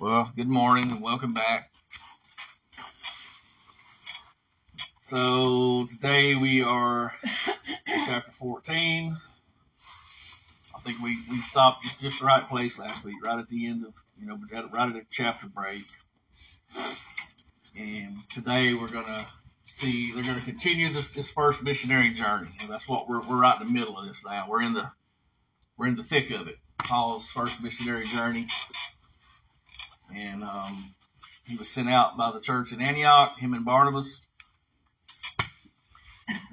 Well, good morning and welcome back. So today we are chapter 14. I think we, we stopped just, just the right place last week, right at the end of, you know, right at a chapter break. And today we're going to see, they're going to continue this, this first missionary journey. And that's what we're, we're right in the middle of this now. We're in the, we're in the thick of it. Paul's first missionary journey and um, he was sent out by the church in Antioch, him and Barnabas.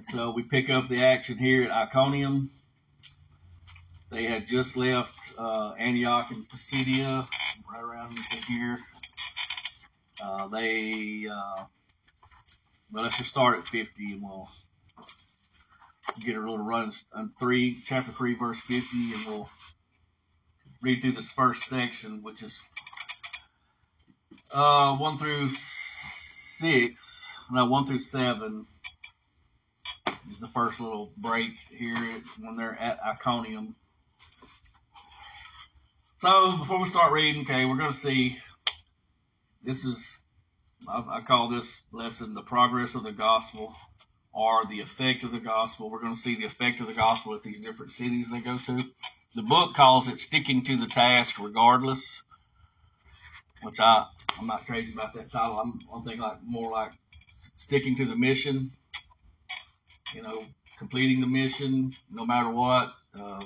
so we pick up the action here at Iconium. They had just left uh, Antioch and Pisidia, right around here. Uh, they, uh, let's just start at 50 and we'll get a little run on three, chapter three, verse 50, and we'll read through this first section, which is uh, one through six, no, one through seven is the first little break here when they're at Iconium. So before we start reading, okay, we're going to see. This is I, I call this lesson the progress of the gospel or the effect of the gospel. We're going to see the effect of the gospel at these different cities they go to. The book calls it sticking to the task regardless, which I I'm not crazy about that title. I'm, I'm thinking like more like sticking to the mission, you know, completing the mission no matter what, uh,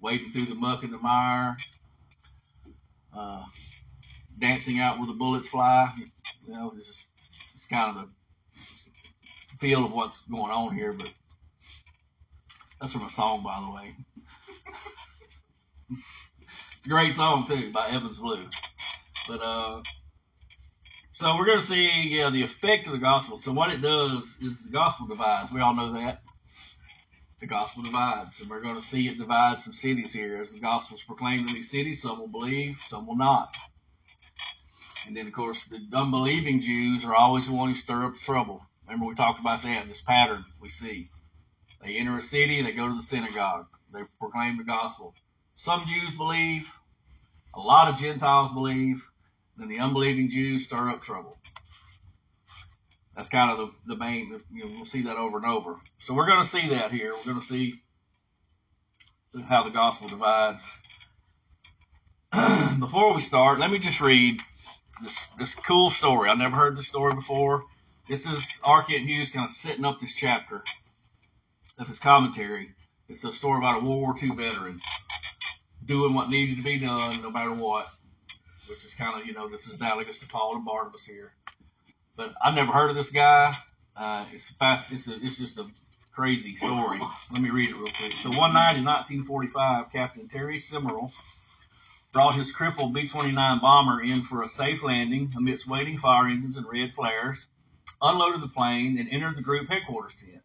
wading through the muck and the mire, uh, dancing out where the bullets fly. You know, it's just, it's kind of the feel of what's going on here, but that's from a song, by the way. it's a great song too by Evans Blue. But uh, so we're going to see yeah the effect of the gospel. So what it does is the gospel divides. We all know that the gospel divides, and we're going to see it divide some cities here as the gospel is proclaimed in these cities. Some will believe, some will not. And then of course the unbelieving Jews are always the ones who stir up trouble. Remember we talked about that this pattern we see. They enter a city, they go to the synagogue, they proclaim the gospel. Some Jews believe, a lot of Gentiles believe, then the unbelieving Jews stir up trouble. That's kind of the, the main, you know, we'll see that over and over. So we're going to see that here. We're going to see how the gospel divides. Before we start, let me just read this, this cool story. I never heard this story before. This is R. Hughes kind of setting up this chapter of his commentary. It's a story about a World War II veteran doing what needed to be done no matter what which is kind of, you know, this is analogous to Paul and Barnabas here. But I've never heard of this guy. Uh, it's fast. It's, a, it's just a crazy story. Let me read it real quick. So one night in 1945, Captain Terry Simeral brought his crippled B-29 bomber in for a safe landing amidst waiting fire engines and red flares, unloaded the plane, and entered the group headquarters tent.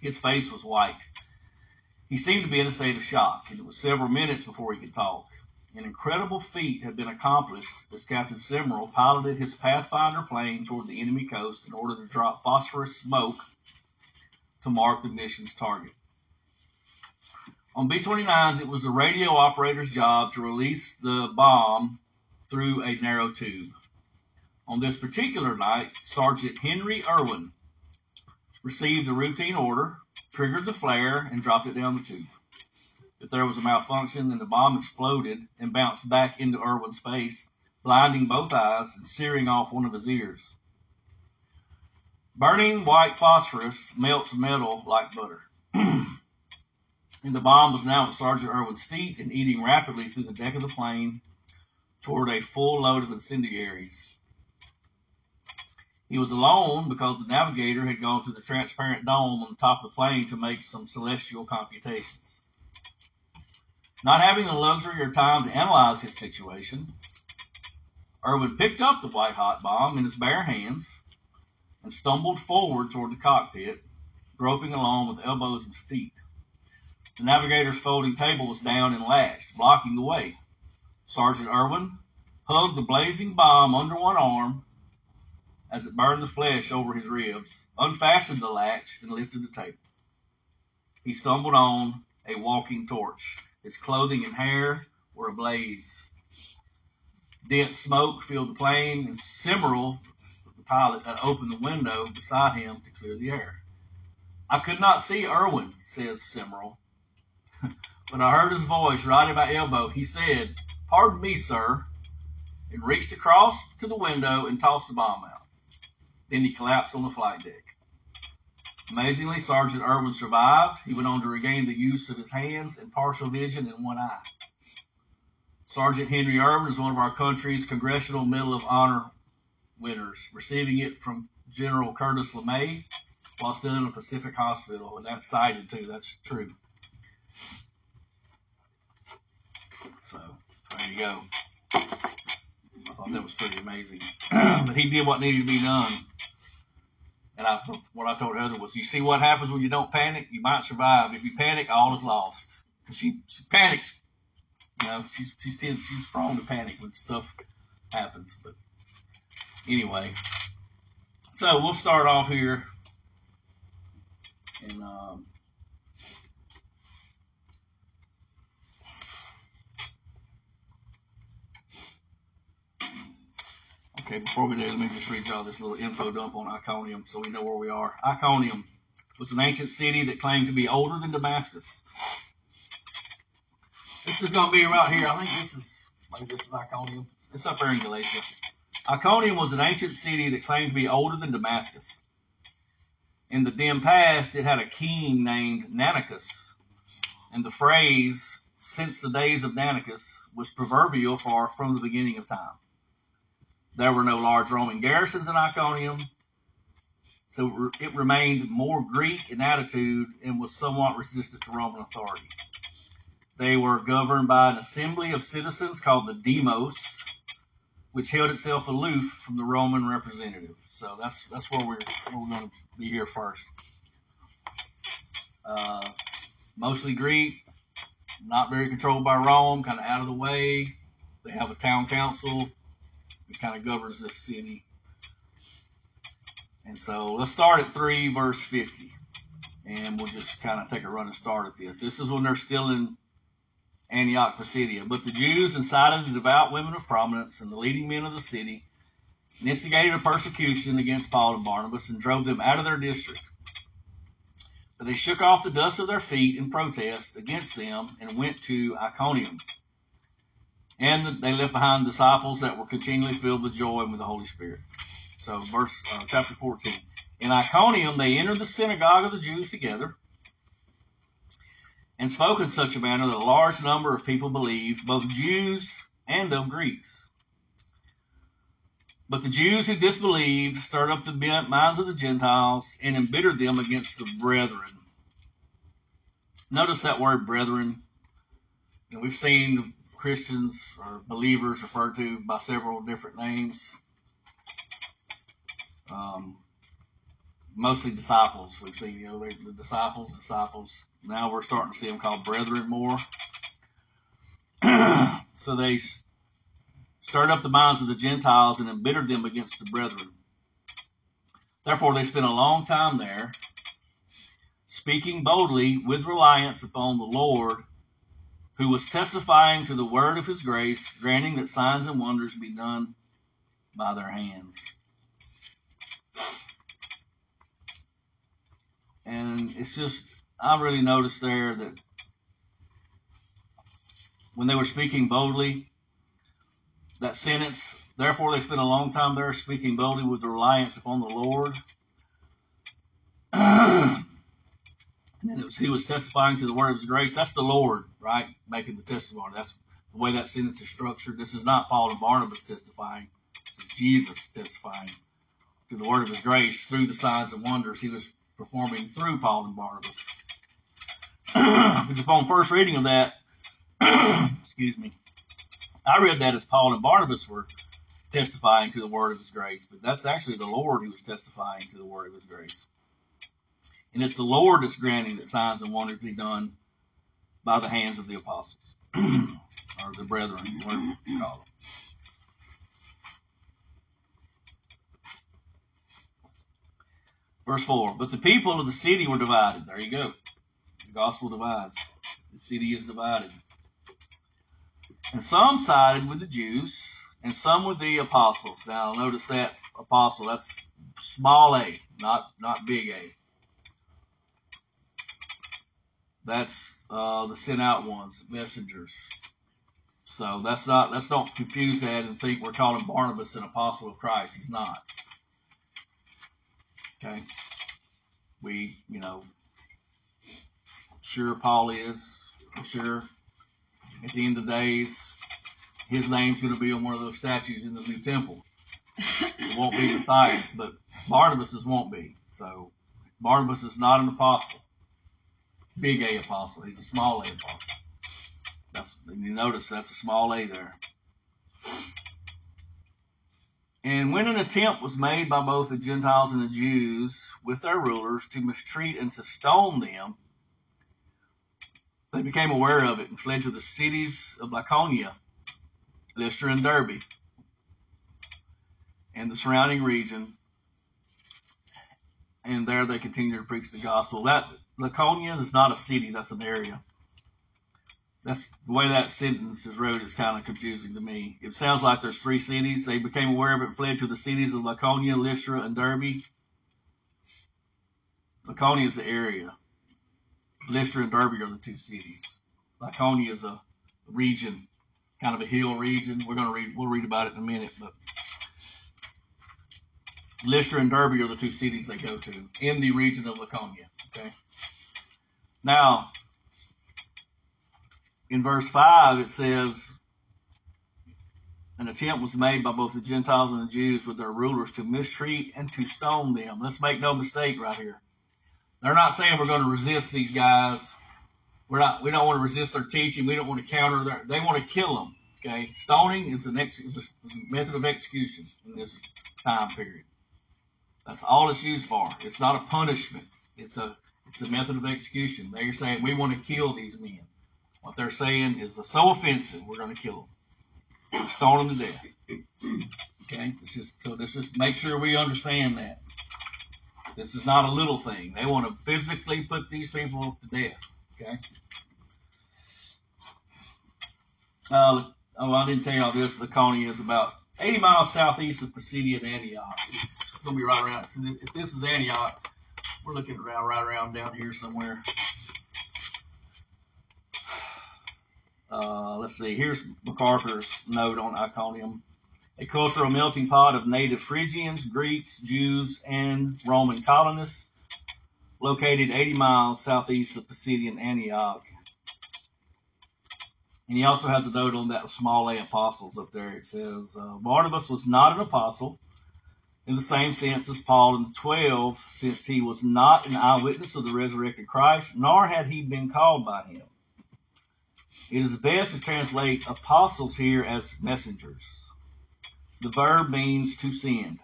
His face was white. He seemed to be in a state of shock, and it was several minutes before he could talk. An incredible feat had been accomplished as Captain Simeral piloted his Pathfinder plane toward the enemy coast in order to drop phosphorus smoke to mark the mission's target. On B-29s, it was the radio operator's job to release the bomb through a narrow tube. On this particular night, Sergeant Henry Erwin received the routine order, triggered the flare, and dropped it down the tube that there was a malfunction and the bomb exploded and bounced back into Erwin's face, blinding both eyes and searing off one of his ears. Burning white phosphorus melts metal like butter. and the bomb was now at Sergeant Erwin's feet and eating rapidly through the deck of the plane toward a full load of incendiaries. He was alone because the navigator had gone to the transparent dome on the top of the plane to make some celestial computations. Not having the luxury or time to analyze his situation, Erwin picked up the white hot bomb in his bare hands and stumbled forward toward the cockpit, groping along with elbows and feet. The navigator's folding table was down and latched, blocking the way. Sergeant Erwin hugged the blazing bomb under one arm as it burned the flesh over his ribs, unfastened the latch, and lifted the table. He stumbled on a walking torch. His clothing and hair were ablaze. Dense smoke filled the plane, and Simeral, the pilot, had opened the window beside him to clear the air. I could not see Erwin, says Simeral. when I heard his voice right at my elbow, he said, Pardon me, sir, and reached across to the window and tossed the bomb out. Then he collapsed on the flight deck. Amazingly, Sergeant Erwin survived. He went on to regain the use of his hands and partial vision in one eye. Sergeant Henry Erwin is one of our country's Congressional Medal of Honor winners, receiving it from General Curtis LeMay while still in a Pacific hospital, and that's cited too. That's true. So there you go. I thought that was pretty amazing. but he did what needed to be done. And I, what I told Heather was, you see what happens when you don't panic? You might survive. If you panic, all is lost. Cause she, she panics. You know, she's, she's, she's prone to panic when stuff happens. But anyway, so we'll start off here. And, um, Okay, before we do, let me just read y'all this little info dump on Iconium so we know where we are. Iconium was an ancient city that claimed to be older than Damascus. This is going to be right here. I think this is, maybe this is Iconium. It's up there in Galatia. Iconium was an ancient city that claimed to be older than Damascus. In the dim past, it had a king named Nannacus. And the phrase, since the days of Nannacus, was proverbial for from the beginning of time. There were no large Roman garrisons in Iconium, so it remained more Greek in attitude and was somewhat resistant to Roman authority. They were governed by an assembly of citizens called the Demos, which held itself aloof from the Roman representative. So that's that's where we're where we're going to be here first. Uh, mostly Greek, not very controlled by Rome, kind of out of the way. They have a town council that kind of governs this city. And so let's start at 3 verse 50. And we'll just kind of take a running start at this. This is when they're still in Antioch Pisidia. But the Jews incited the devout women of prominence and the leading men of the city instigated a persecution against Paul and Barnabas and drove them out of their district. But they shook off the dust of their feet in protest against them and went to Iconium. And they left behind disciples that were continually filled with joy and with the Holy Spirit. So verse, uh, chapter 14. In Iconium, they entered the synagogue of the Jews together and spoke in such a manner that a large number of people believed, both Jews and of Greeks. But the Jews who disbelieved stirred up the minds of the Gentiles and embittered them against the brethren. Notice that word brethren. We've seen Christians or believers referred to by several different names. Um, mostly disciples. We've seen, you know, the disciples, disciples. Now we're starting to see them called brethren more. so they stirred up the minds of the Gentiles and embittered them against the brethren. Therefore, they spent a long time there, speaking boldly with reliance upon the Lord who was testifying to the word of his grace, granting that signs and wonders be done by their hands. And it's just, I really noticed there that when they were speaking boldly, that sentence, therefore they spent a long time there speaking boldly with reliance upon the Lord. Was he was testifying to the word of his grace. That's the Lord, right? Making the testimony. That's the way that sentence is structured. This is not Paul and Barnabas testifying. Is Jesus testifying to the word of his grace through the signs and wonders he was performing through Paul and Barnabas. Which upon first reading of that, excuse me, I read that as Paul and Barnabas were testifying to the word of his grace, but that's actually the Lord who was testifying to the word of his grace. And it's the Lord that's granting that signs and wonders be done by the hands of the apostles or the brethren, whatever you call them. Verse 4 But the people of the city were divided. There you go. The gospel divides, the city is divided. And some sided with the Jews and some with the apostles. Now notice that apostle, that's small a, not not big A. That's uh, the sent out ones, messengers. So that's not let's don't confuse that and think we're calling Barnabas an apostle of Christ. He's not. Okay. We, you know, sure Paul is, sure at the end of the days, his name's going to be on one of those statues in the new temple. It won't be Matthias, but Barnabas's won't be. So Barnabas is not an apostle. Big A apostle. He's a small A apostle. That's, you notice that's a small A there. And when an attempt was made by both the Gentiles and the Jews with their rulers to mistreat and to stone them, they became aware of it and fled to the cities of Lycaonia, Lystra, and Derbe, and the surrounding region. And there they continue to preach the gospel. That Laconia is not a city; that's an area. That's the way that sentence is wrote is kind of confusing to me. It sounds like there's three cities. They became aware of it fled to the cities of Lycaonia, Lystra, and Derbe. Laconia is the area. Lystra and Derbe are the two cities. Laconia is a region, kind of a hill region. We're going to read, we'll read about it in a minute, but Lystra and Derbe are the two cities they go to in the region of Laconia. Okay. Now, in verse 5, it says, an attempt was made by both the Gentiles and the Jews with their rulers to mistreat and to stone them. Let's make no mistake right here. They're not saying we're going to resist these guys. We're not. We don't want to resist their teaching. We don't want to counter their. They want to kill them. Okay, stoning is the ex, is method of execution in this time period. That's all it's used for. It's not a punishment. It's a it's a method of execution. They're saying we want to kill these men. What they're saying is so offensive, we're going to kill them, stone them to death. Okay, let's just so let's just make sure we understand that. This is not a little thing. They want to physically put these people to death. Okay. Uh, oh, I didn't tell y'all this. Lycaonia is about 80 miles southeast of Pisidian Antioch. It's going to be right around. If this is Antioch, we're looking around right around down here somewhere. Uh, let's see. Here's MacArthur's note on Iconium. A cultural melting pot of native Phrygians, Greeks, Jews, and Roman colonists, located 80 miles southeast of Pisidian Antioch. And he also has a note on that small A apostles up there. It says uh, Barnabas was not an apostle in the same sense as Paul and the twelve, since he was not an eyewitness of the resurrected Christ, nor had he been called by him. It is best to translate apostles here as messengers. The verb means to send.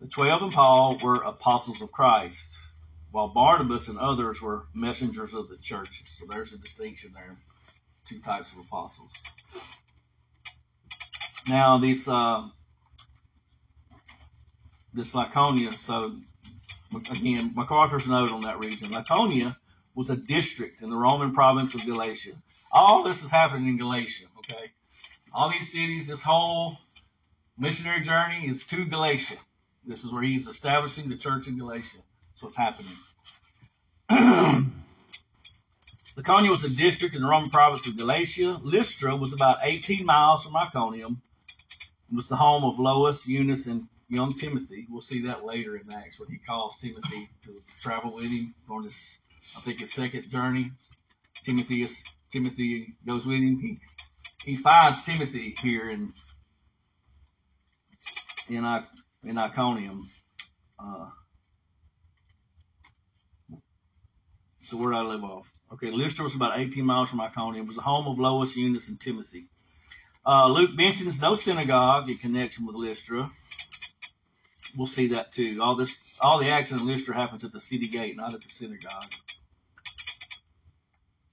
The twelve and Paul were apostles of Christ, while Barnabas and others were messengers of the churches. So there's a distinction there. Two types of apostles. Now, this uh, this Lycaonia. So again, MacArthur's note on that region. Lycaonia was a district in the Roman province of Galatia. All this is happening in Galatia. Okay, all these cities, this whole missionary journey is to Galatia. This is where he's establishing the church in Galatia. That's what's happening. Lycaonia was a district in the Roman province of Galatia. Lystra was about 18 miles from Iconium. It was the home of Lois, Eunice, and young Timothy. We'll see that later in Acts when he calls Timothy to travel with him on this, I think, his second journey. Timothy is Timothy goes with him. He he finds Timothy here in in in Iconium. Uh, where did I live off? Okay, Lystra was about 18 miles from Iconium. It was the home of Lois, Eunice, and Timothy. Uh, Luke mentions no synagogue in connection with Lystra. We'll see that too. All this, all the action in Lystra happens at the city gate, not at the synagogue.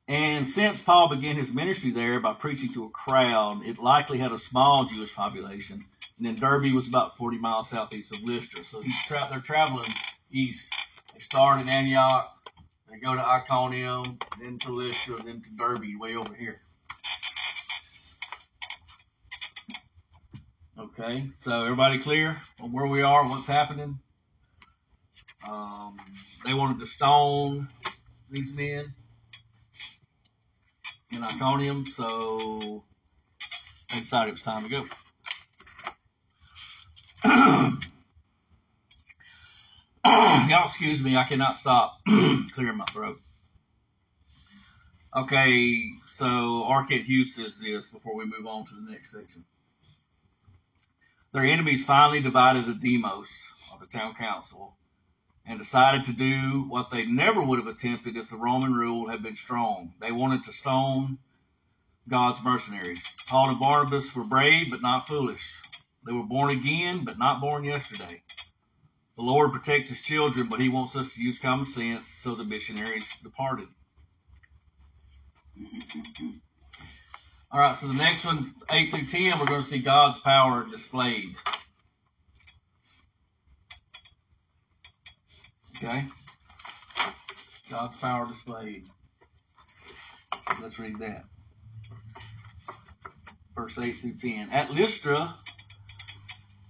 And since Paul began his ministry there by preaching to a crowd, it likely had a small Jewish population. And then Derbe was about 40 miles southeast of Lystra. So he's tra- they're traveling east. They start in Antioch, they go to Iconium, then to Lystra, then to Derbe, way over here. Okay, so everybody clear on where we are, what's happening? Um, they wanted to stone these men in Iconium, so they decided it was time to go. Y'all excuse me, I cannot stop clearing my throat. Okay, so R. Kent Hughes says this before we move on to the next section. Their enemies finally divided the demos of the town council and decided to do what they never would have attempted if the Roman rule had been strong. They wanted to stone God's mercenaries. Paul and Barnabas were brave but not foolish. They were born again but not born yesterday. The Lord protects his children, but he wants us to use common sense, so the missionaries departed. All right, so the next one, 8 through 10, we're going to see God's power displayed. Okay? God's power displayed. Let's read that. Verse 8 through 10. At Lystra,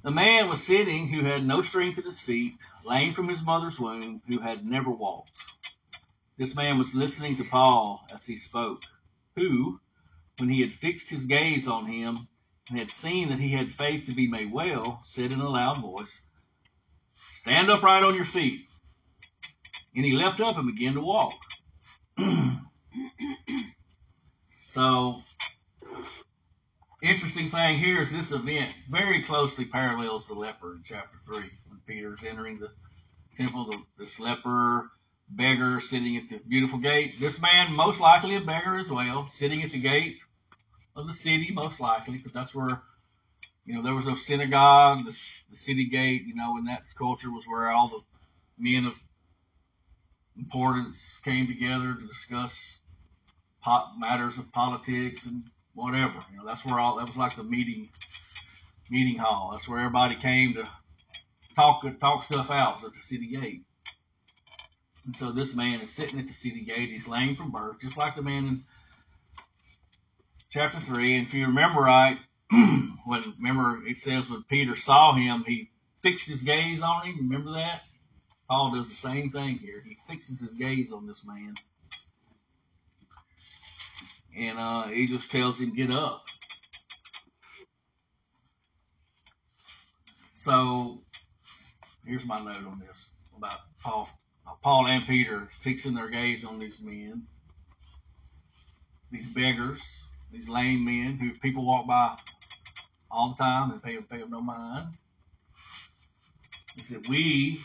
a man was sitting who had no strength in his feet, lame from his mother's womb, who had never walked. This man was listening to Paul as he spoke, who, when he had fixed his gaze on him and had seen that he had faith to be made well, said in a loud voice, Stand upright on your feet. And he leapt up and began to walk. so, interesting thing here is this event very closely parallels the leper in chapter 3 when Peter's entering the temple, the, this leper beggar sitting at the beautiful gate. This man, most likely a beggar as well, sitting at the gate of the city, most likely, because that's where, you know, there was a synagogue, the, the city gate, you know, and that culture was where all the men of importance came together to discuss pot, matters of politics and whatever. You know, that's where all, that was like the meeting, meeting hall. That's where everybody came to talk, talk stuff out at the city gate. And so this man is sitting at the city gate. He's lame from birth, just like the man in chapter 3. And if you remember right, when remember it says when Peter saw him, he fixed his gaze on him. Remember that? Paul does the same thing here. He fixes his gaze on this man. And uh, he just tells him, get up. So here's my note on this about Paul Uh, Paul and Peter fixing their gaze on these men, these beggars, these lame men who people walk by all the time and pay, pay them no mind. He said, we,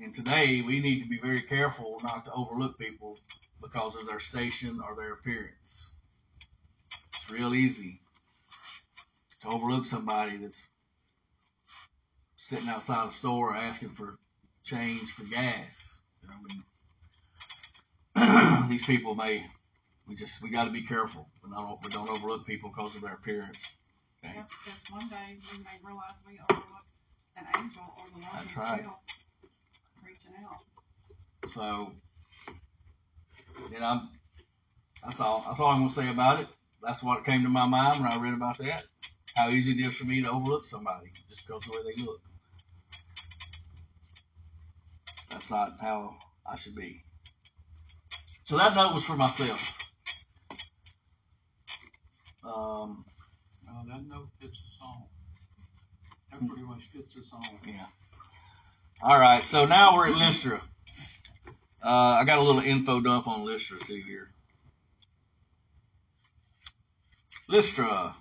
and today, we need to be very careful not to overlook people because of their station or their appearance. It's real easy to overlook somebody that's sitting outside a store asking for change for gas. I mean, these people may, we just, we got to be careful. We don't, we don't overlook people because of their appearance. Okay? Yep, because one day we may realize we overlooked an angel or the Lord That's right. reaching out. So, you know, that's all. That's all I'm going to say about it. That's what came to my mind when I read about that. How easy it is for me to overlook somebody just because of the way they look. That's not how I should be. So that note was for myself. Um, that note fits the song. That pretty much fits the song. Yeah. All right. So now we're at Lystra. Uh, I got a little info dump on Lystra too here. Lystra.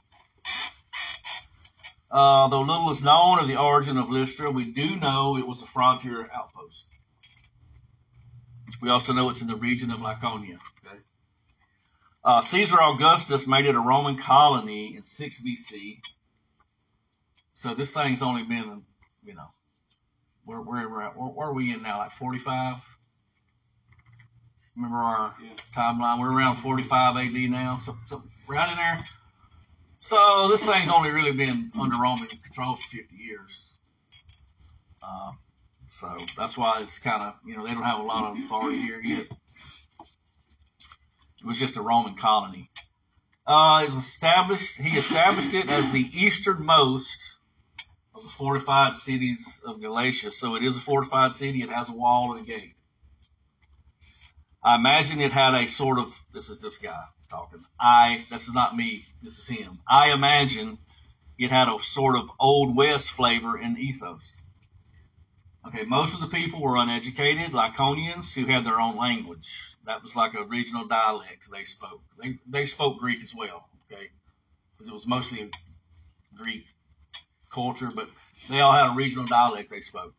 Uh, though little is known of the origin of Lystra, we do know it was a frontier outpost. We also know it's in the region of Laconia. Okay? Uh, Caesar Augustus made it a Roman colony in 6 BC. So this thing's only been, you know, where, where. Where, where, are we in now? Like 45? Remember our yeah. timeline? We're around 45 AD now. So, so right in there. So this thing's only really been under Roman control for 50 years. Uh, so that's why it's kind of, you know, they don't have a lot of authority here yet. It was just a Roman colony. Uh, it was established. He established it as the easternmost of the fortified cities of Galatia. So it is a fortified city. It has a wall and a gate. I imagine it had a sort of. This is this guy talking. I. This is not me. This is him. I imagine it had a sort of old west flavor and ethos. Okay, most of the people were uneducated, Lycaonians who had their own language. That was like a regional dialect they spoke. They they spoke Greek as well. Okay, because it was mostly Greek culture, but they all had a regional dialect they spoke.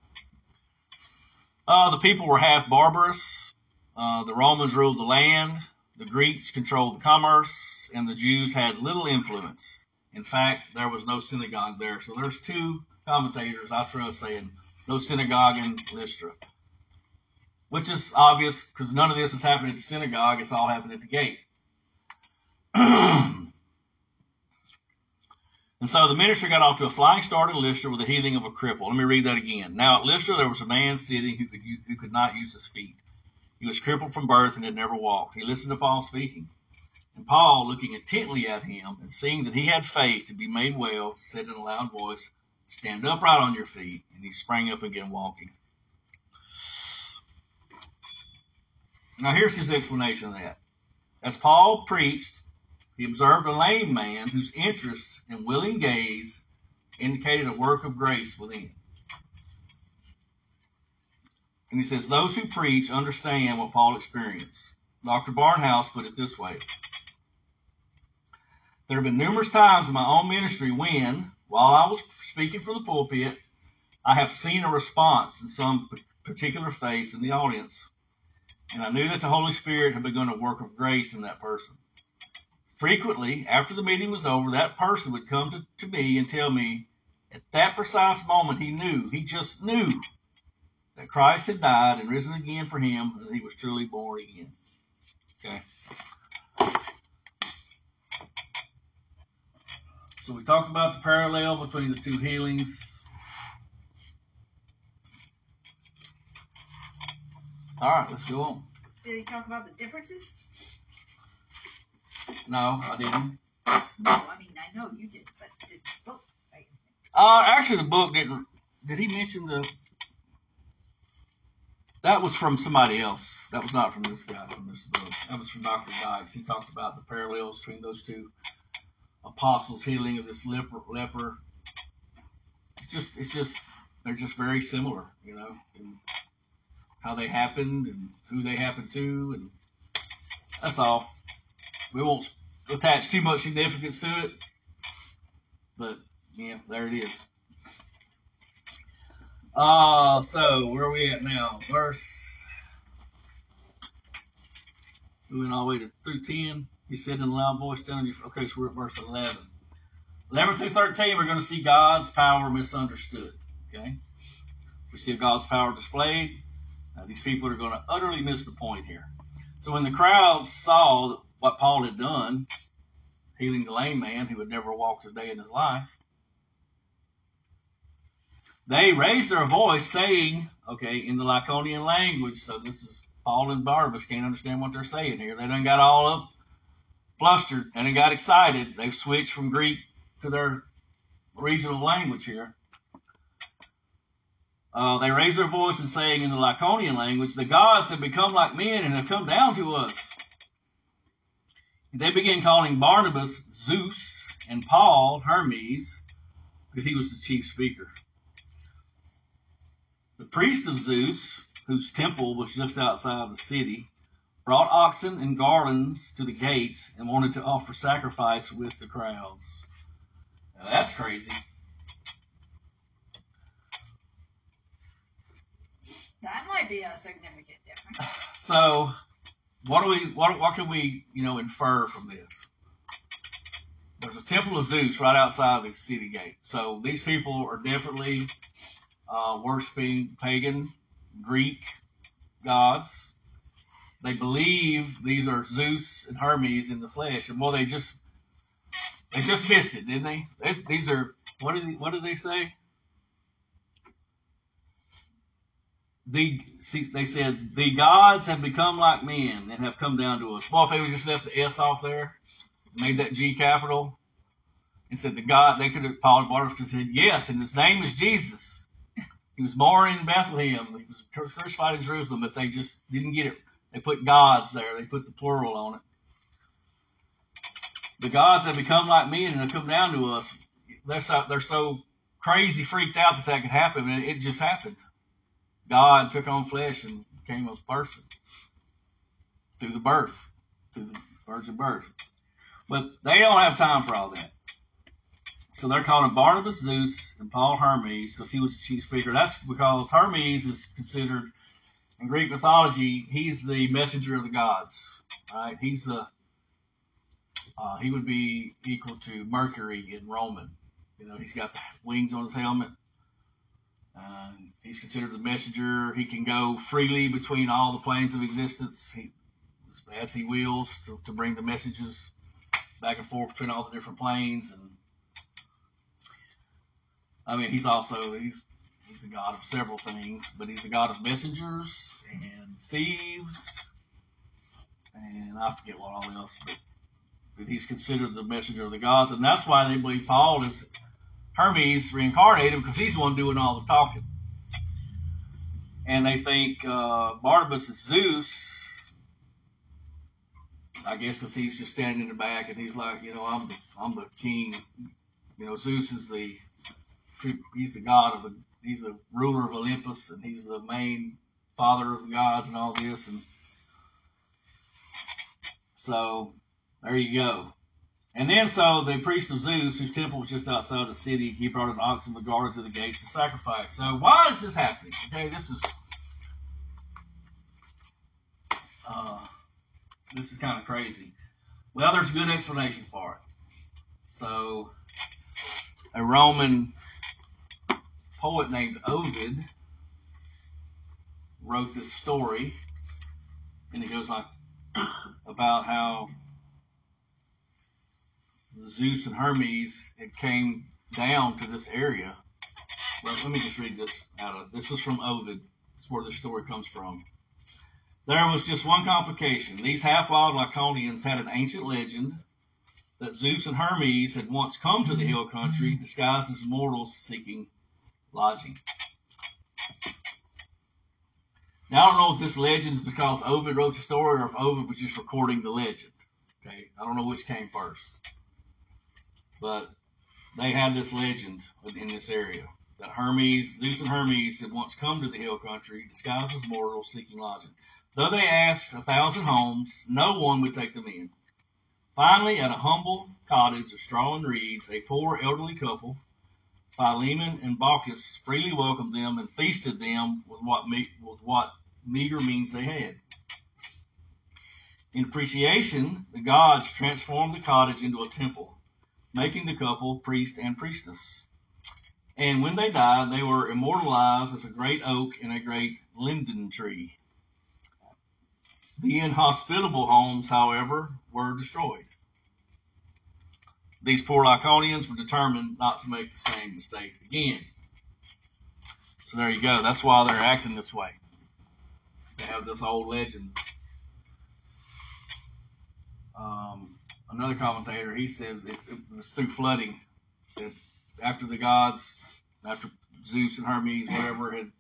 Uh, the people were half barbarous. Uh, the Romans ruled the land. The Greeks controlled the commerce, and the Jews had little influence. In fact, there was no synagogue there. So there's two commentators I trust saying no synagogue in Lystra, which is obvious because none of this is happening at the synagogue. It's all happening at the gate. And so the ministry got off to a flying start in Lystra with the healing of a cripple. Let me read that again. Now at Lystra there was a man sitting who could, who could not use his feet. He was crippled from birth and had never walked. He listened to Paul speaking. And Paul, looking intently at him and seeing that he had faith to be made well, said in a loud voice, Stand upright on your feet. And he sprang up again walking. Now here's his explanation of that. As Paul preached, he observed a lame man whose interest and willing gaze indicated a work of grace within. And he says, those who preach understand what Paul experienced. Dr. Barnhouse put it this way. There have been numerous times in my own ministry when, while I was speaking from the pulpit, I have seen a response in some particular face in the audience. And I knew that the Holy Spirit had begun a work of grace in that person. Frequently, after the meeting was over, that person would come to, to me and tell me at that precise moment he knew, he just knew that Christ had died and risen again for him and he was truly born again. Okay. So we talked about the parallel between the two healings. All right, let's go on. Did he talk about the differences? No, I didn't. No, I mean I know you did, but did the book say anything? Uh, actually, the book didn't. Did he mention the? That was from somebody else. That was not from this guy from this book. That was from Dr. Dykes. He talked about the parallels between those two apostles' healing of this leper. leper. It's just, it's just, they're just very similar, you know, in how they happened and who they happened to, and that's all we won't attach too much significance to it. But yeah, there it is. Uh, so where are we at now? Verse. We went all the way to through 10. He said in a loud voice telling you, okay, so we're at verse 11. 11 through 13, we're going to see God's power misunderstood. Okay? We see God's power displayed. Now, these people are going to utterly miss the point here. So when the crowd saw what Paul had done, healing the lame man who had never walked a day in his life, they raised their voice saying, okay, in the Lycaonian language, so this is Paul and Barnabas can't understand what they're saying here. They done got all up flustered and they got excited. They've switched from Greek to their regional language here. Uh, they raised their voice and saying in the Lycaonian language, the gods have become like men and have come down to us. They began calling Barnabas Zeus and Paul Hermes because he was the chief speaker. The priest of Zeus, whose temple was just outside the city, brought oxen and garlands to the gates and wanted to offer sacrifice with the crowds. Now that's crazy. That might be a significant difference. So what do we what what can we you know infer from this? There's a temple of Zeus right outside the city gate. So these people are definitely uh, worshiping pagan Greek gods. They believe these are Zeus and Hermes in the flesh, and well, they just they just missed it, didn't they? they these are what did what did they say? the they said the gods have become like men and have come down to us. Well, if they would just left the S off there, made that G capital and said the God, they could have, Paul and Barnabas could have said, yes, and his name is Jesus. He was born in Bethlehem. He was crucified in Jerusalem, but they just didn't get it. They put gods there. They put the plural on it. The gods have become like men and have come down to us. They're so, they're so crazy freaked out that that could happen, and it just happened. God took on flesh and became a person through the birth, through the virgin birth. But they don't have time for all that. So they're calling Barnabas Zeus and Paul Hermes because he was the chief speaker. That's because Hermes is considered in Greek mythology, he's the messenger of the gods. Right? He's the uh, he would be equal to Mercury in Roman. You know, he's got wings on his helmet. He's considered the messenger. He can go freely between all the planes of existence he, as he wills to, to bring the messages back and forth between all the different planes. And I mean, he's also he's he's a god of several things, but he's a god of messengers and thieves, and I forget what all else. But, but he's considered the messenger of the gods, and that's why they believe Paul is Hermes reincarnated because he's the one doing all the talking. And they think uh, Barnabas is Zeus, I guess because he's just standing in the back and he's like, you know, I'm the, I'm the king. You know, Zeus is the he's the god of the he's the ruler of Olympus and he's the main father of the gods and all this and so there you go. And then so the priest of Zeus, whose temple was just outside the city, he brought an ox and guarded to the gates to sacrifice. So why is this happening? Okay, this is uh, this is kind of crazy. Well, there's a good explanation for it. So a Roman poet named Ovid wrote this story, and it goes like about how Zeus and Hermes had came down to this area. Well, let me just read this out of this is from Ovid. Is where the story comes from. There was just one complication. These half-wild Laconians had an ancient legend that Zeus and Hermes had once come to the hill country disguised as mortals seeking lodging. Now, I don't know if this legend is because Ovid wrote the story or if Ovid was just recording the legend. Okay, I don't know which came first. But they had this legend in this area that Hermes, Zeus and Hermes had once come to the hill country disguised as mortals seeking lodging. Though they asked a thousand homes, no one would take them in. Finally, at a humble cottage of straw and reeds, a poor elderly couple Philemon and Baucis freely welcomed them and feasted them with what, me- with what meager means they had. In appreciation, the gods transformed the cottage into a temple, making the couple priest and priestess. And when they died, they were immortalized as a great oak and a great linden tree. The inhospitable homes, however, were destroyed. These poor Lycaonians were determined not to make the same mistake again. So there you go. That's why they're acting this way. They have this old legend. Um, another commentator, he said it, it was through flooding that after the gods, after Zeus and Hermes, whatever, had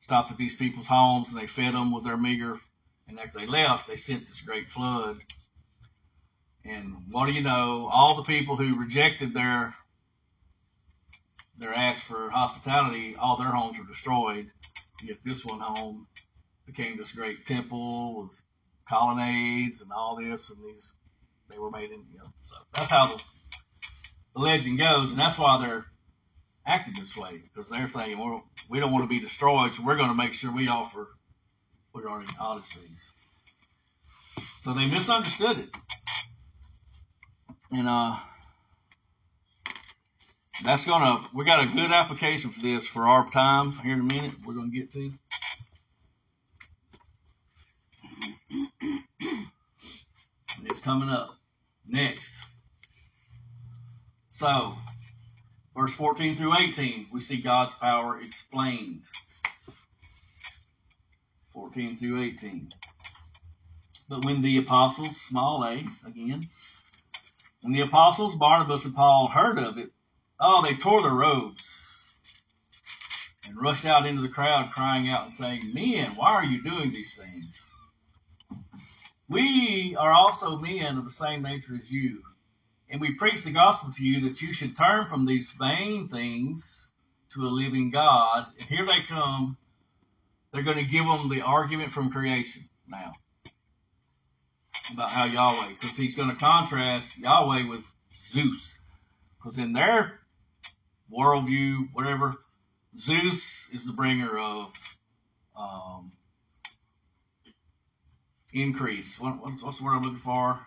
stopped at these people's homes and they fed them with their meager, and after they left, they sent this great flood and what do you know? All the people who rejected their their ask for hospitality, all their homes were destroyed. Yet this one home became this great temple with colonnades and all this, and these they were made in. You know, so that's how the, the legend goes, and that's why they're acting this way because they're thinking, well, we don't want to be destroyed, so we're going to make sure we offer acknowledge these. So they misunderstood it. And uh, that's gonna we got a good application for this for our time here in a minute. We're gonna get to. It's coming up next. So, verse 14 through 18, we see God's power explained. 14 through 18. But when the apostles, small a, again, When the apostles Barnabas and Paul heard of it, oh, they tore their robes and rushed out into the crowd, crying out and saying, Men, why are you doing these things? We are also men of the same nature as you, and we preach the gospel to you that you should turn from these vain things to a living God. And here they come. They're going to give them the argument from creation now about how Yahweh, because he's going to contrast Yahweh with Zeus. Because in their worldview, whatever, Zeus is the bringer of um, increase. What, what's, what's the word I'm looking for?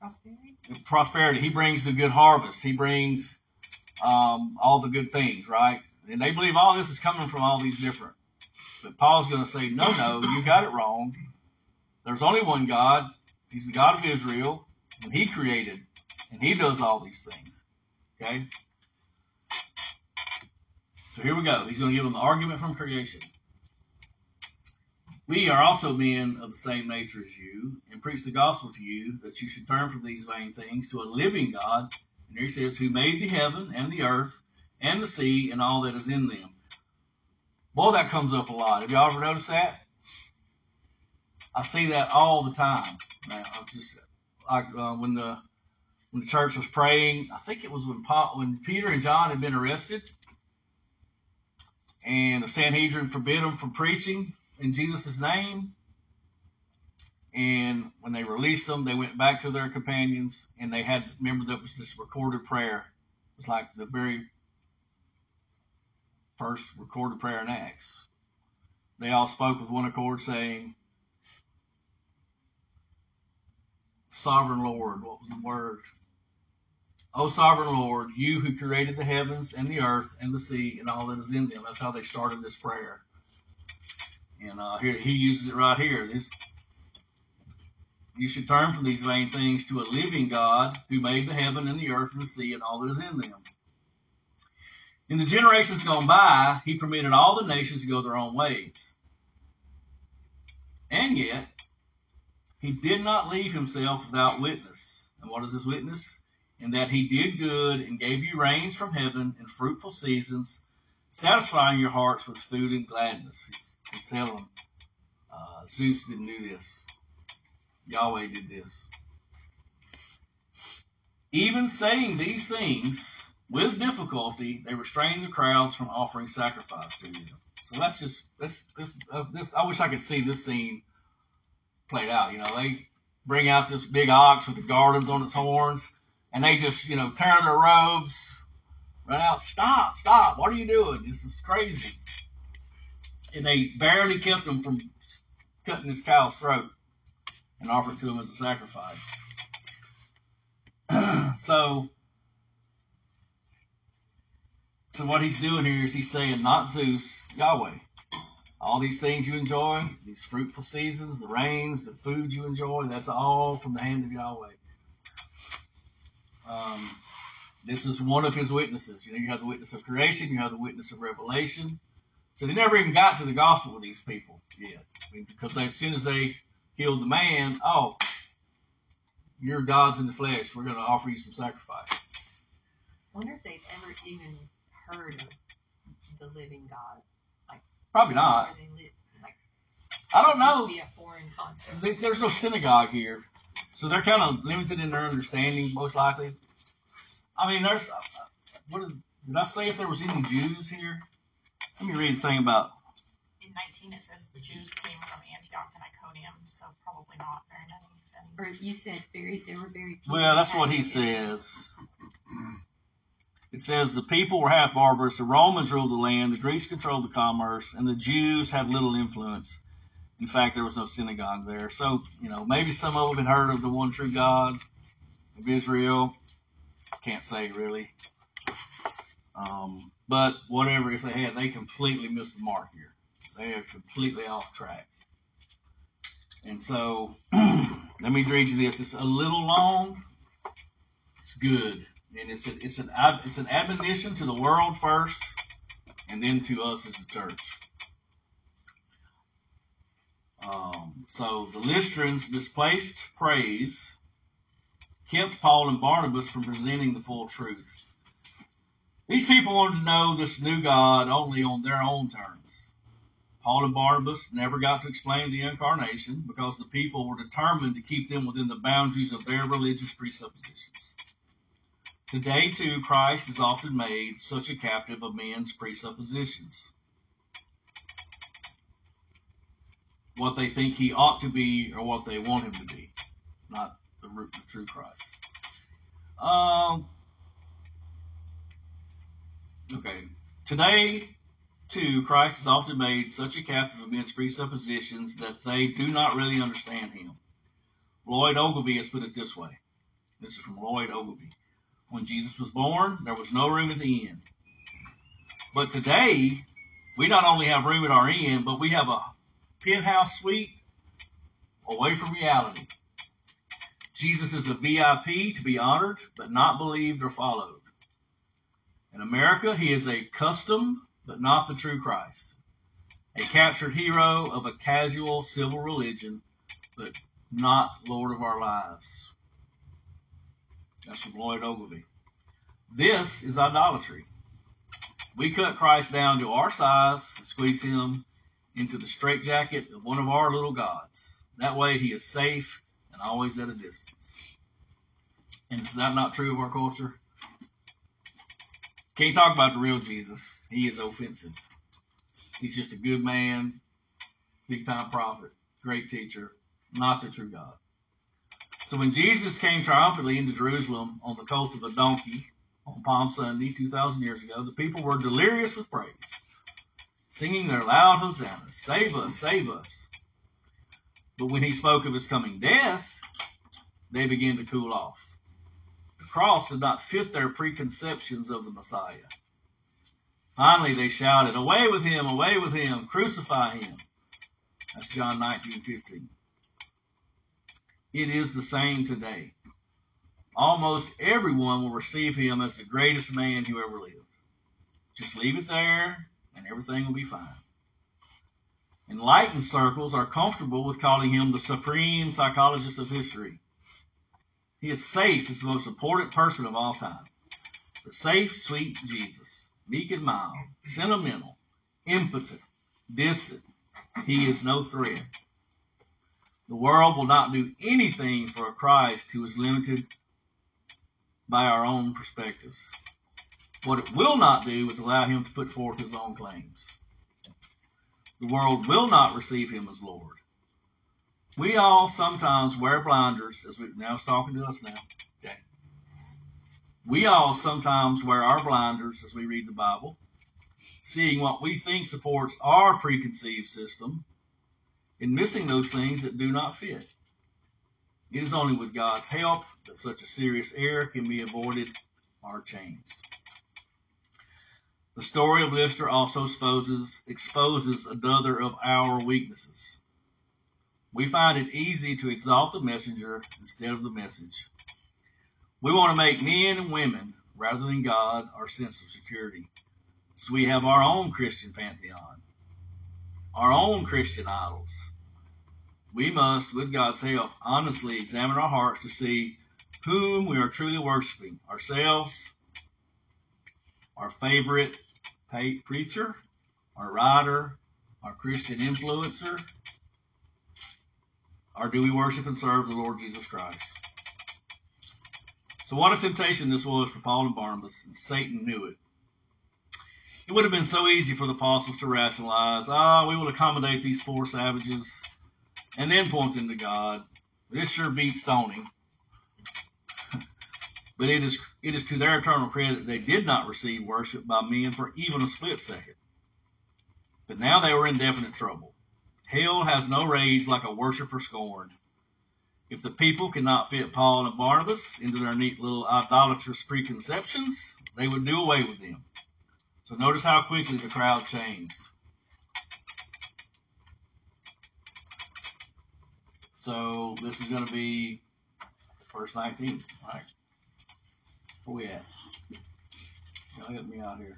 Prosperity. Prosperity. He brings the good harvest. He brings um, all the good things, right? And they believe all this is coming from all these different. But Paul's going to say, no, no, you got it wrong. There's only one God. He's the God of Israel, and He created, and He does all these things. Okay? So here we go. He's going to give them the argument from creation. We are also men of the same nature as you, and preach the gospel to you that you should turn from these vain things to a living God. And here he says, who made the heaven and the earth and the sea and all that is in them. Boy, that comes up a lot. Have y'all ever noticed that? I see that all the time. Now, I'm just like uh, when the when the church was praying. I think it was when Paul, when Peter and John had been arrested, and the Sanhedrin forbid them from preaching in Jesus' name. And when they released them, they went back to their companions and they had, remember, that was this recorded prayer. It was like the very first recorded prayer in Acts. They all spoke with one accord saying, Sovereign Lord, what was the word? O sovereign Lord, you who created the heavens and the earth and the sea and all that is in them. That's how they started this prayer. And uh, here he uses it right here. This you should turn from these vain things to a living God who made the heaven and the earth and the sea and all that is in them. In the generations gone by, he permitted all the nations to go their own ways. And yet, he did not leave himself without witness. And what is his witness? In that he did good and gave you rains from heaven and fruitful seasons, satisfying your hearts with food and gladness. He's telling them, uh, Zeus didn't do this. Yahweh did this. Even saying these things with difficulty, they restrained the crowds from offering sacrifice to him. So that's just this this uh, this. I wish I could see this scene played out. You know, they bring out this big ox with the gardens on its horns, and they just you know tear their robes, run out. Stop! Stop! What are you doing? This is crazy. And they barely kept him from cutting this cow's throat and offer it to him as a sacrifice. so, so what he's doing here is he's saying, not Zeus, Yahweh. All these things you enjoy, these fruitful seasons, the rains, the food you enjoy, that's all from the hand of Yahweh. Um, this is one of his witnesses. You know, you have the witness of creation, you have the witness of revelation. So they never even got to the gospel with these people yet. I mean, because they, as soon as they healed the man, oh, you're God's in the flesh. We're going to offer you some sacrifice. I wonder if they've ever even heard of the living God. Like probably not. Live, like, I don't know. Be a foreign concept. There's, there's no synagogue here, so they're kind of limited in their understanding, most likely. I mean, there's uh, what is, did I say if there was any Jews here? Let me read the thing about In 19, it says the Jews came from Antioch and Iconium, so probably not very many. Or you said very, there were very few. Well, that's what he says. It says the people were half barbarous. The Romans ruled the land. The Greeks controlled the commerce, and the Jews had little influence. In fact, there was no synagogue there. So, you know, maybe some of them had heard of the one true God of Israel. Can't say really. Um, but whatever, if they had, they completely missed the mark here. They are completely off track. And so, let me read you this. It's a little long. It's good, and it's a, it's an it's an admonition to the world first, and then to us as a church. Um, so the Lystrans displaced praise kept Paul and Barnabas from presenting the full truth. These people wanted to know this new God only on their own terms. Paul and Barnabas never got to explain the incarnation because the people were determined to keep them within the boundaries of their religious presuppositions. Today, too, Christ is often made such a captive of men's presuppositions. What they think he ought to be or what they want him to be, not the, the true Christ. Um, okay. Today, too, Christ is often made such a captive of men's presuppositions that they do not really understand him. Lloyd Ogilvie has put it this way. This is from Lloyd Ogilvie. When Jesus was born, there was no room at the inn. But today, we not only have room at our inn, but we have a penthouse suite away from reality. Jesus is a VIP to be honored, but not believed or followed. In America, he is a custom, but not the true Christ. A captured hero of a casual civil religion, but not Lord of our lives. That's from Lloyd Ogilvie. This is idolatry. We cut Christ down to our size, squeeze him into the straitjacket of one of our little gods. That way he is safe and always at a distance. And is that not true of our culture? Can't talk about the real Jesus. He is offensive. He's just a good man, big time prophet, great teacher, not the true God. So when Jesus came triumphantly into Jerusalem on the colt of a donkey on Palm Sunday 2,000 years ago, the people were delirious with praise, singing their loud hosannas, save us, save us. But when he spoke of his coming death, they began to cool off. The cross did not fit their preconceptions of the Messiah. Finally, they shouted, Away with him, away with him, crucify him. That's John 19, 15. It is the same today. Almost everyone will receive him as the greatest man who ever lived. Just leave it there and everything will be fine. Enlightened circles are comfortable with calling him the supreme psychologist of history. He is safe as the most important person of all time. The safe, sweet Jesus. Meek and mild, sentimental, impotent, distant. He is no threat. The world will not do anything for a Christ who is limited by our own perspectives. What it will not do is allow him to put forth his own claims. The world will not receive him as Lord. We all sometimes wear blinders, as we now it's talking to us now. Okay. We all sometimes wear our blinders as we read the Bible, seeing what we think supports our preconceived system in missing those things that do not fit. It is only with God's help that such a serious error can be avoided or changed. The story of Lystra also exposes, exposes another of our weaknesses. We find it easy to exalt the messenger instead of the message. We want to make men and women, rather than God, our sense of security. So we have our own Christian pantheon, our own Christian idols we must, with God's help, honestly examine our hearts to see whom we are truly worshiping ourselves, our favorite preacher, our writer, our Christian influencer, or do we worship and serve the Lord Jesus Christ? So, what a temptation this was for Paul and Barnabas, and Satan knew it. It would have been so easy for the apostles to rationalize, ah, we will accommodate these poor savages and then point them to God. This sure beats stoning. but it is, it is to their eternal credit they did not receive worship by men for even a split second. But now they were in definite trouble. Hell has no rage like a worshiper scorned. If the people cannot fit Paul and Barnabas into their neat little idolatrous preconceptions, they would do away with them. So notice how quickly the crowd changed. So this is going to be verse 19. All right. Where we at? Y'all help me out here.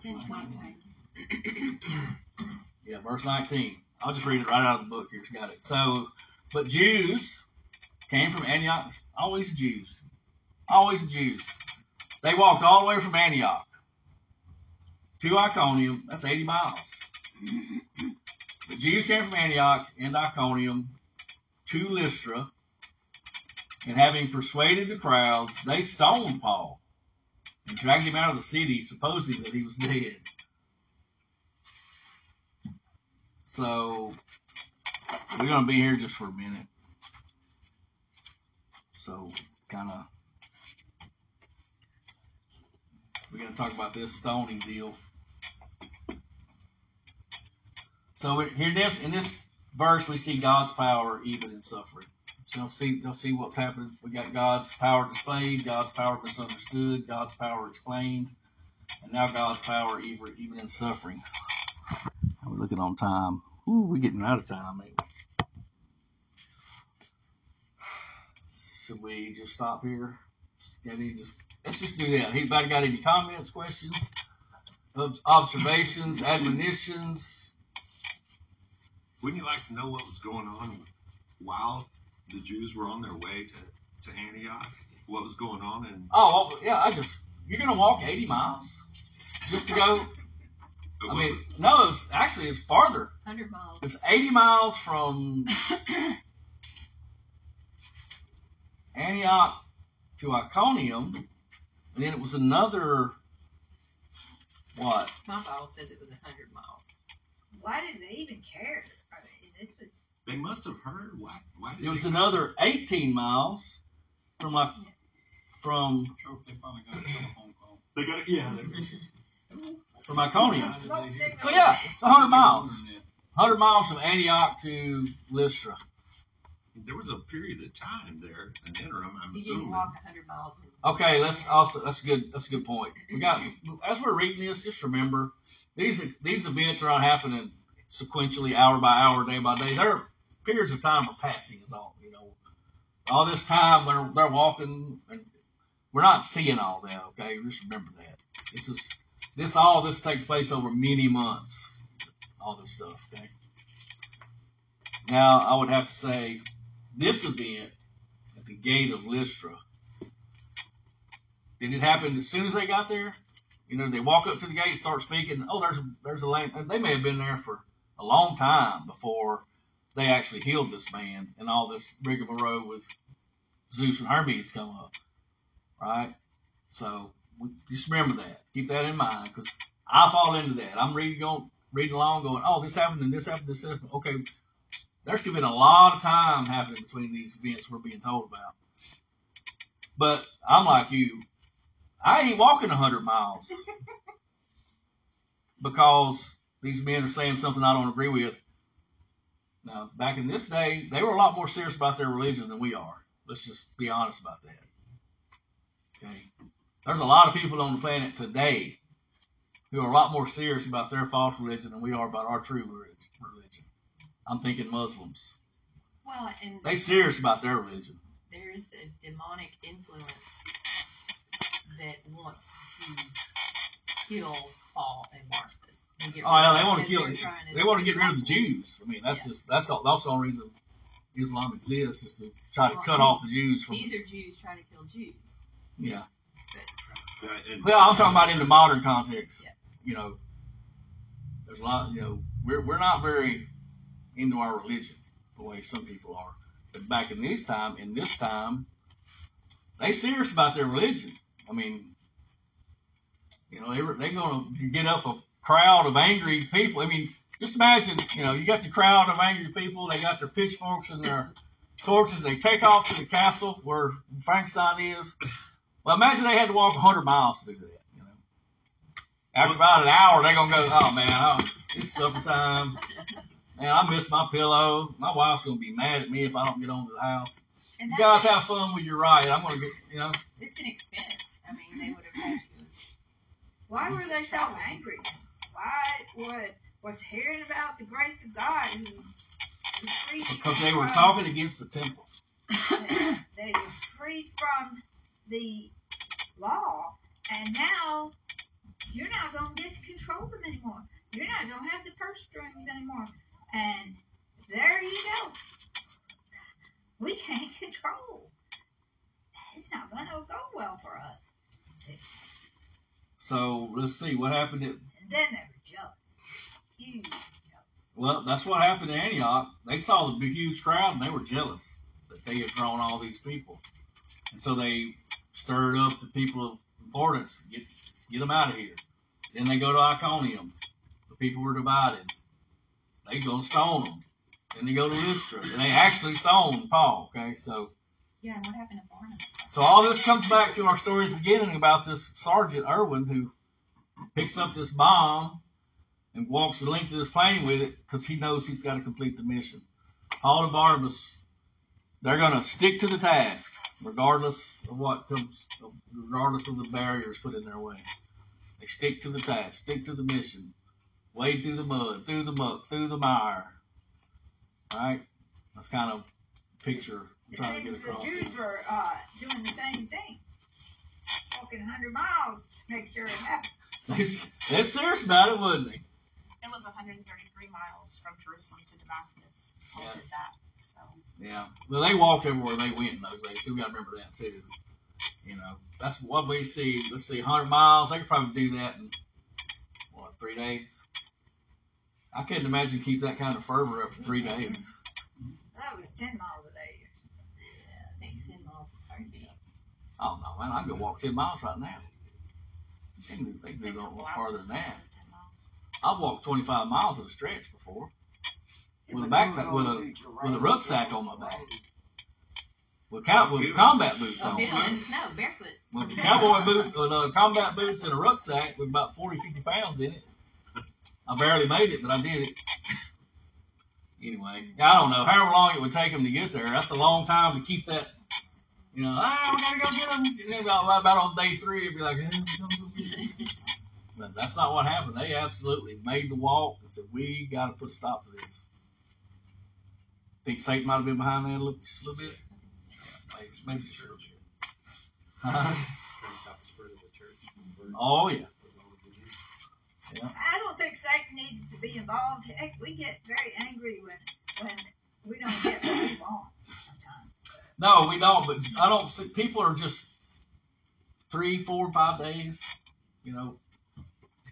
10, 19. yeah, verse 19. I'll just read it right out of the book here. It's got it. So, but Jews came from Antioch. Always Jews. Always Jews. They walked all the way from Antioch to Iconium. That's 80 miles. Jews came from Antioch and Iconium to Lystra, and having persuaded the crowds, they stoned Paul and dragged him out of the city, supposing that he was dead. So we're going to be here just for a minute. So kind of we're going to talk about this stoning deal. So here, this in this verse, we see God's power even in suffering. So you'll see, you'll see what's happening. We got God's power displayed, God's power misunderstood, God's power explained, and now God's power even even in suffering. We're looking on time. Ooh, we're getting out of time, ain't we? Should we just stop here? Just let's just do that. Anybody got any comments, questions, observations, admonitions? Wouldn't you like to know what was going on while the Jews were on their way to, to Antioch? What was going on? And oh well, yeah, I just you're gonna walk 80 miles just to go. I mean, it? no, it's actually it's farther. 100 miles. It's 80 miles from Antioch to Iconium, and then it was another what? My Bible says it was 100 miles. Why did they even care? This was. They must have heard. Why? Why did it was another 18 miles from like from. Sure, they finally got a telephone call. They got it. Yeah. from Iconium. So yeah, 100 miles. 100 miles from Antioch to Lystra. There was a period of time there, an interim. I'm you assuming. didn't walk 100 miles. Okay, let's also that's a good that's a good point. We got as we're reading this, just remember these these events are not happening sequentially, hour by hour, day by day. Their periods of time are passing is all, you know. All this time they're, they're walking and we're not seeing all that, okay? Just remember that. This is, this, all this takes place over many months. All this stuff, okay? Now, I would have to say this event at the gate of Lystra, did it happen as soon as they got there? You know, they walk up to the gate, start speaking. Oh, there's there's a lame. They may have been there for a long time before they actually healed this man and all this rigmarole with Zeus and Hermes come up, right? So just remember that. Keep that in mind because I fall into that. I'm reading going, reading along, going, oh, this happened and this happened, this happened. Okay, there's been a lot of time happening between these events we're being told about. But I'm like you. I ain't walking 100 miles because these men are saying something I don't agree with. Now, back in this day, they were a lot more serious about their religion than we are. Let's just be honest about that. Okay. There's a lot of people on the planet today who are a lot more serious about their false religion than we are about our true religion. I'm thinking Muslims. Well, and they serious about their religion. There's a demonic influence that wants to kill Paul and Mark. Oh yeah, they want to kill. They want to get rid of the Jews. I mean, that's yeah. just that's all, that's the only reason Islam exists is to try to well, cut off the Jews from. These are Jews trying to kill Jews. Yeah. But, well, I'm talking about in the modern context. Yeah. You know, there's a lot. You know, we're we're not very into our religion the way some people are. But back in this time, in this time, they serious about their religion. I mean, you know, they're they're going to get up a crowd of angry people. I mean, just imagine, you know, you got the crowd of angry people. They got their pitchforks and their torches. They take off to the castle where Frankenstein is. Well, imagine they had to walk 100 miles to do that. You know, after about an hour, they're gonna go, "Oh man, oh, it's supper time. Man, I miss my pillow. My wife's gonna be mad at me if I don't get on to the house." And you guys have fun with your ride. I'm gonna get, you know. It's an expense. I mean, they would have had to. Why were they so angry? Why would was hearing about the grace of God because they were talking against the temple. they were free from the law, and now you're not going to get to control them anymore. You're not going to have the purse strings anymore. And there you go. we can't control. It's not going to go well for us. So let's see what happened at And then they were jealous. Huge jealous. Well, that's what happened in Antioch. They saw the big, huge crowd and they were jealous that they had drawn all these people. And so they stirred up the people of importance. Get, get them out of here. Then they go to Iconium. The people were divided. They go stone them. Then they go to Lystra. And they actually stoned Paul. Okay, so Yeah, what happened to Barnabas? so all this comes back to our story's beginning about this Sergeant Erwin who picks up this bomb and walks the length of this plane with it because he knows he's got to complete the mission. Paul and Barnabas, they're going to stick to the task regardless of what comes, regardless of the barriers put in their way. They stick to the task, stick to the mission, wade through the mud, through the muck, through the mire. Right? That's kind of picture I'm trying to get the across. Jews were uh, doing the same thing. Walking 100 miles to make sure it happened. They, they're serious about it, wouldn't they? It was 133 miles from Jerusalem to Damascus. Paul Yeah. did that. So Yeah. Well, they walked everywhere they went in those days. So we got to remember that too. You know, that's what we see. Let's see, 100 miles. They could probably do that in what three days. I couldn't imagine keep that kind of fervor up for three mm-hmm. days. That was 10 miles a day. Yeah, I think 10 miles would probably be. Oh no, man! I can go walk 10 miles right now. They can do, they can do maybe a a little farther than that. I've walked 25 miles at a stretch before with a backpack, with a with a rucksack on my back, with, cow, with combat boots Oh, on. Bill in the snow, barefoot. With cowboy boot, with uh, combat boots and a rucksack with about 40, 50 pounds in it. I barely made it, but I did it. Anyway, I don't know. However long it would take them to get there, that's a long time to keep that. You know, ah, we gotta go get them. And then about, about on day three, it'd be like, eh, come go get 'em. But that's not what happened. They absolutely made the walk and said, we got to put a stop to this. Think Satan might have been behind that a little, just a little bit? Maybe, maybe just a little bit. Huh? Trying the spread of the church. Oh, yeah. Was all of the Jews. I don't think Satan needs to be involved. Heck, we get very angry when when we don't get what we want sometimes. No, we don't. But I don't see people are just three, four, five days. You know, to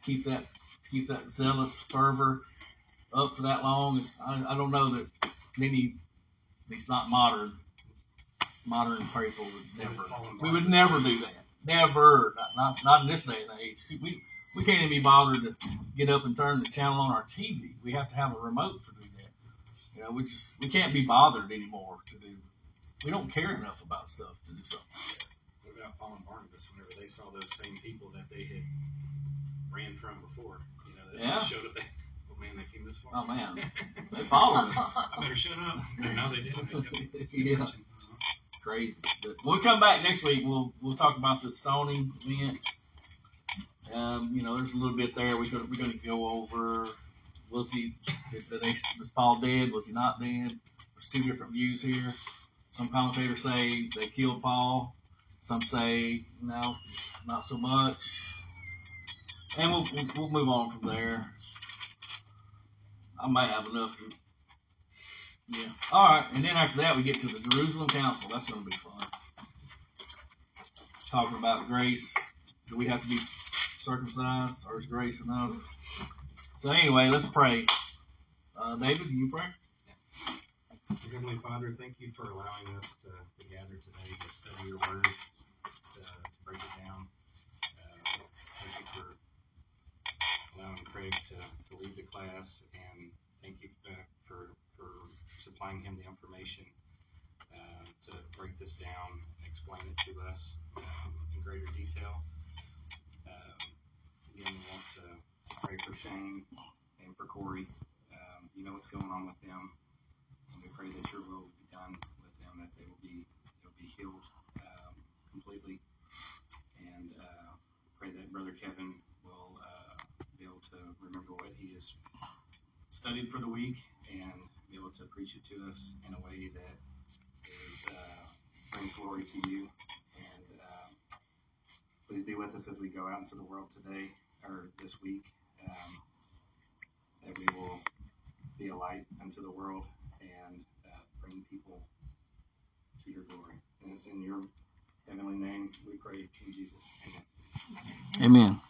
keep that keep that zealous fervor up for that long. I, I don't know that many. It's not modern. Modern people would never. We would never do that. Never. Not, not not in this day and age. We we can't even be bothered to get up and turn the channel on our TV. We have to have a remote to do that. You know, we just we can't be bothered anymore to do we don't care enough about stuff to do something like that. What about Paul and Barnabas whenever they saw those same people that they had ran from before? You know, they Yeah. showed up. They, oh man, they came this far. Oh man, they followed us. I better shut up. And now they did. They kept yeah, crazy. But when we come back next week, we'll we'll talk about the stoning event. Um, you know, there's a little bit there. We're gonna we're gonna go over. Was he they, was Paul dead? Was he not dead? There's two different views here. Some commentators say they killed Paul. Some say no, not so much. And we'll, we'll, we'll move on from there. I might have enough to. Yeah. All right. And then after that, we get to the Jerusalem Council. That's going to be fun. Talking about grace. Do we have to be circumcised, or is grace enough? So anyway, let's pray. Uh, David, can you pray? Heavenly Father, thank you for allowing us to, to gather today to study your word, to, to break it down. Uh, thank you for allowing Craig to, to lead the class, and thank you uh, for, for supplying him the information uh, to break this down and explain it to us um, in greater detail. Um, again, we want to pray for Shane and for Corey. Um, you know what's going on with them and we pray that your will will be done with them, that they will be they'll be healed um, completely, and uh, pray that Brother Kevin will uh, be able to remember what he has studied for the week and be able to preach it to us in a way that is uh, brings glory to you. And uh, please be with us as we go out into the world today or this week. Um, that we will be a light unto the world and uh, bring people to your glory. And it's in your heavenly name we pray in Jesus' name. Amen.